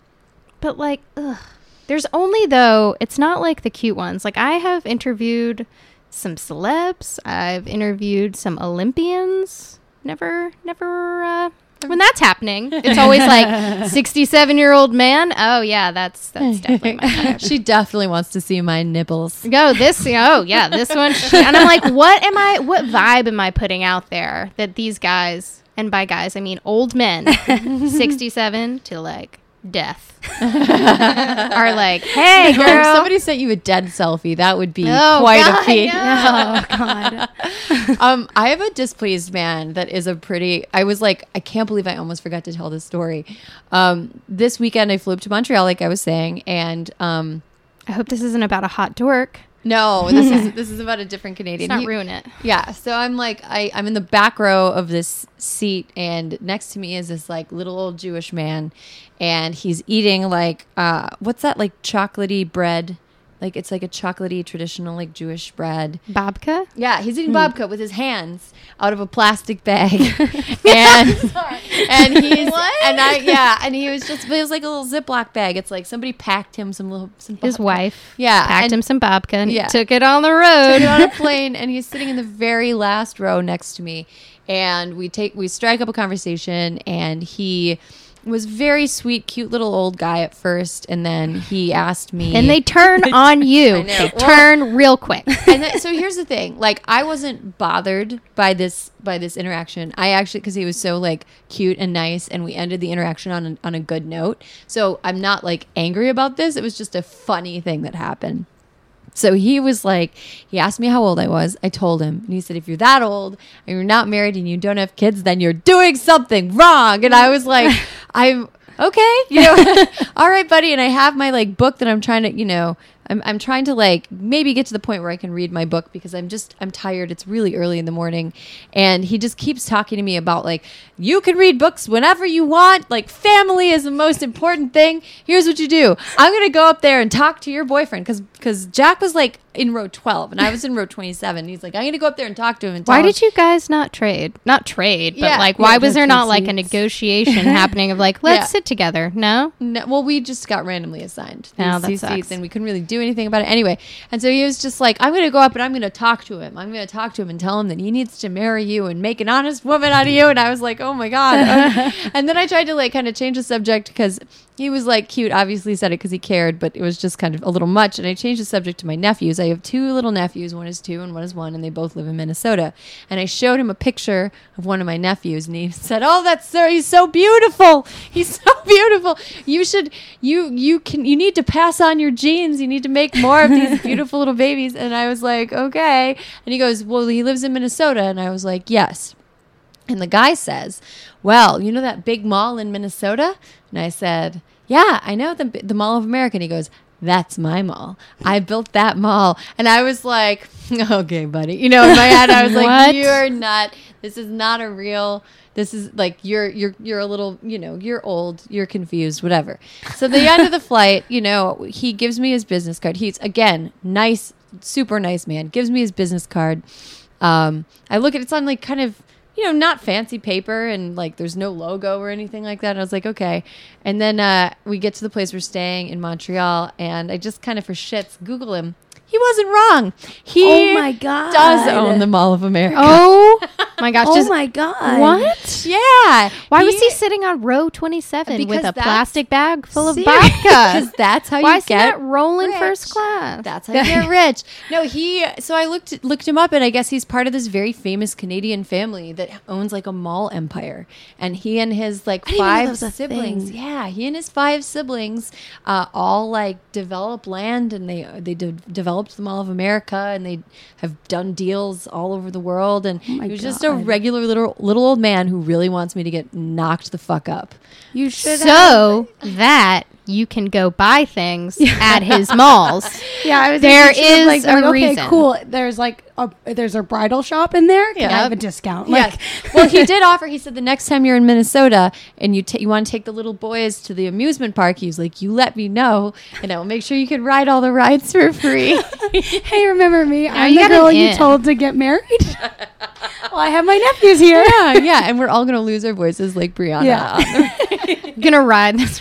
But like, ugh. There's only though. It's not like the cute ones. Like I have interviewed some celebs. I've interviewed some Olympians. Never, never. uh when that's happening, it's always like 67 year old man. Oh yeah, that's that's definitely my type. she definitely wants to see my nipples. Go this. Oh yeah, this one. She, and I'm like, what am I? What vibe am I putting out there that these guys, and by guys I mean old men, 67 to like death, are like, hey If girl. somebody sent you a dead selfie, that would be Oh, quite God, a feat. Oh God. um, I have a displeased man that is a pretty. I was like, I can't believe I almost forgot to tell this story. Um, this weekend I flew up to Montreal, like I was saying, and um, I hope this isn't about a hot dork. No, this is this is about a different Canadian. Let's not He- ruin it. Yeah, so I'm like, I, I'm in the back row of this seat, and next to me is this like little old Jewish man, and he's eating like, uh, what's that like chocolatey bread? Like it's like a chocolatey traditional like Jewish bread. Babka. Yeah, he's eating hmm. babka with his hands out of a plastic bag, and and he's and I yeah, and he was just it was like a little Ziploc bag. It's like somebody packed him some little some His babka. wife. Yeah, Packed and- him some babka and Yeah. took it on the road. took it on a plane and he's sitting in the very last row next to me and we take we strike up a conversation and he was very sweet cute little old guy at first and then he asked me and they turn on you. know. They Well- turn real quick. and so here's the thing like i wasn't bothered by this by this interaction i actually because he was so like cute and nice and we ended the interaction on a, on a good note so i'm not like angry about this it was just a funny thing that happened so he was like, he asked me how old I was. I told him, and he said, if you're that old and you're not married and you don't have kids, then you're doing something wrong. And I was like, I'm okay, you know, all right, buddy. And I have my like book that I'm trying to, you know, I'm, I'm trying to like maybe get to the point where I can read my book because I'm just I'm tired. It's really early in the morning, and he just keeps talking to me about like you can read books whenever you want. Like family is the most important thing. Here's what you do. I'm gonna go up there and talk to your boyfriend because because Jack was like in row 12 and I was in row 27. He's like I'm gonna go up there and talk to him. And Why tell him- did you guys not trade? Not trade, but Yeah. like, why was there the not like a negotiation happening of like, let's Yeah. sit together? No. No, well, we just got randomly assigned oh, these, Oh, that sucks. seats, and we couldn't really do anything about it anyway. And so he was just like, "I'm going to go up and I'm going to talk to him. I'm going to talk to him and tell him that he needs to marry you and make an honest woman out of you." And I was like, "Oh my god!" and then I tried to like kind of change the subject because he was like cute. Obviously, said it because he cared, but it was just kind of a little much. And I changed the subject to my nephews. I have two little nephews. One is two and one is one, and they both live in Minnesota. And I showed him a picture of one of my nephews, and he said, "Oh, that's so he's so beautiful. He's so beautiful. You should you you can you need to pass on your genes. You need to make more of these beautiful little babies." And I was like, "Okay." And he goes, "Well, he lives in Minnesota." And I was like, "Yes." And the guy says, "Well, you know that big mall in Minnesota?" And I said, "Yeah, I know the the Mall of America." And he goes, "That's my mall. I built that mall." And I was like, "Okay, buddy." You know, in my head, I was like, "You're not. This is not a real." This is like you're you're you're a little you know you're old you're confused whatever. So the end of the flight, you know, he gives me his business card. He's again nice, super nice man. Gives me his business card. Um, I look at it, it's on like kind of you know not fancy paper and like there's no logo or anything like that. And I was like okay, and then uh, we get to the place we're staying in Montreal, and I just kind of for shits Google him. He wasn't wrong. He Oh my God. does own the Mall of America. Oh my gosh! Oh just- my god. What? yeah. Why was he sitting on row twenty-seven with a plastic bag full of Because babka? that's how Why you he get rolling rich. first class? That's how you get rich. No, he. So I looked looked him up, and I guess he's part of this very famous Canadian family that owns like a mall empire. And he and his like didn't even know that five siblings. Yeah, he and his five siblings uh, all like develop land, and they they de- developed the Mall of America, and they have done deals all over the world. And oh my he was just a regular little little old man who really wants me to get knocked the fuck up. You should have. So that you can go buy things at his malls. Yeah, I was There is like, a like, okay, reason. cool. There's like a there's a bridal shop in there. Can I have a Yep. discount? Yes. Like, well, he did offer. He said the next time you're in Minnesota and you ta- you want to take the little boys to the amusement park, he's like, "You let me know, and I will make sure you can ride all the rides for free." hey, remember me? I'm the girl you told to get married. well, I have my nephews here. yeah, yeah, and we're all gonna lose our voices like Brianna. Yeah. gonna ride this.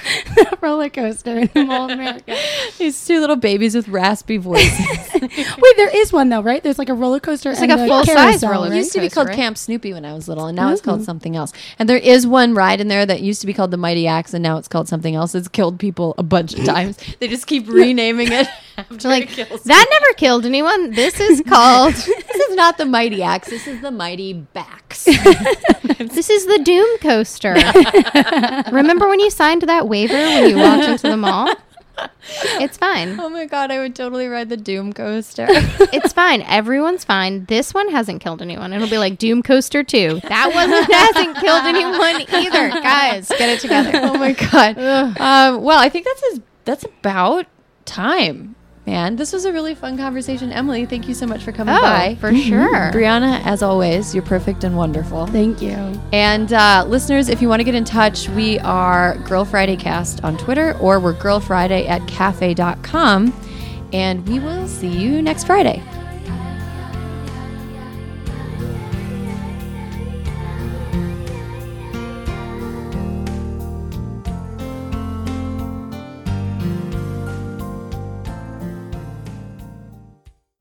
Roller coaster in Mall of America. These two little babies with raspy voices. Wait, there is one though, right? There's like a roller coaster. It's and like a the full-size carousel, roller It right? used to be called right? Camp Snoopy when I was little, and now it's called oh. something else. And there is one ride in there that used to be called the Mighty Axe, and now it's called something else. It's killed people a bunch of times. They just keep renaming it. after Like it kills that never killed anyone. This is called. This is not the Mighty Axe. This is the Mighty Backs. this is the Doom coaster. Remember when you signed that waiver when you walked into the mall? It's fine. oh my god, I would totally ride the Doom coaster. It's fine. Everyone's fine. This one hasn't killed anyone. It'll be like Doom Coaster 2. That one hasn't killed anyone either. Guys, get it together. oh my god. Um, well, I think that's as, that's about time, man. This was a really fun conversation, Emily. Thank you so much for coming Oh, by. for sure. Brianna, as always, you're perfect and wonderful. Thank you. And uh, listeners, if you want to get in touch, we are Girl Friday Cast on Twitter or we're Girl Friday at cafe.com. And we will see you next Friday.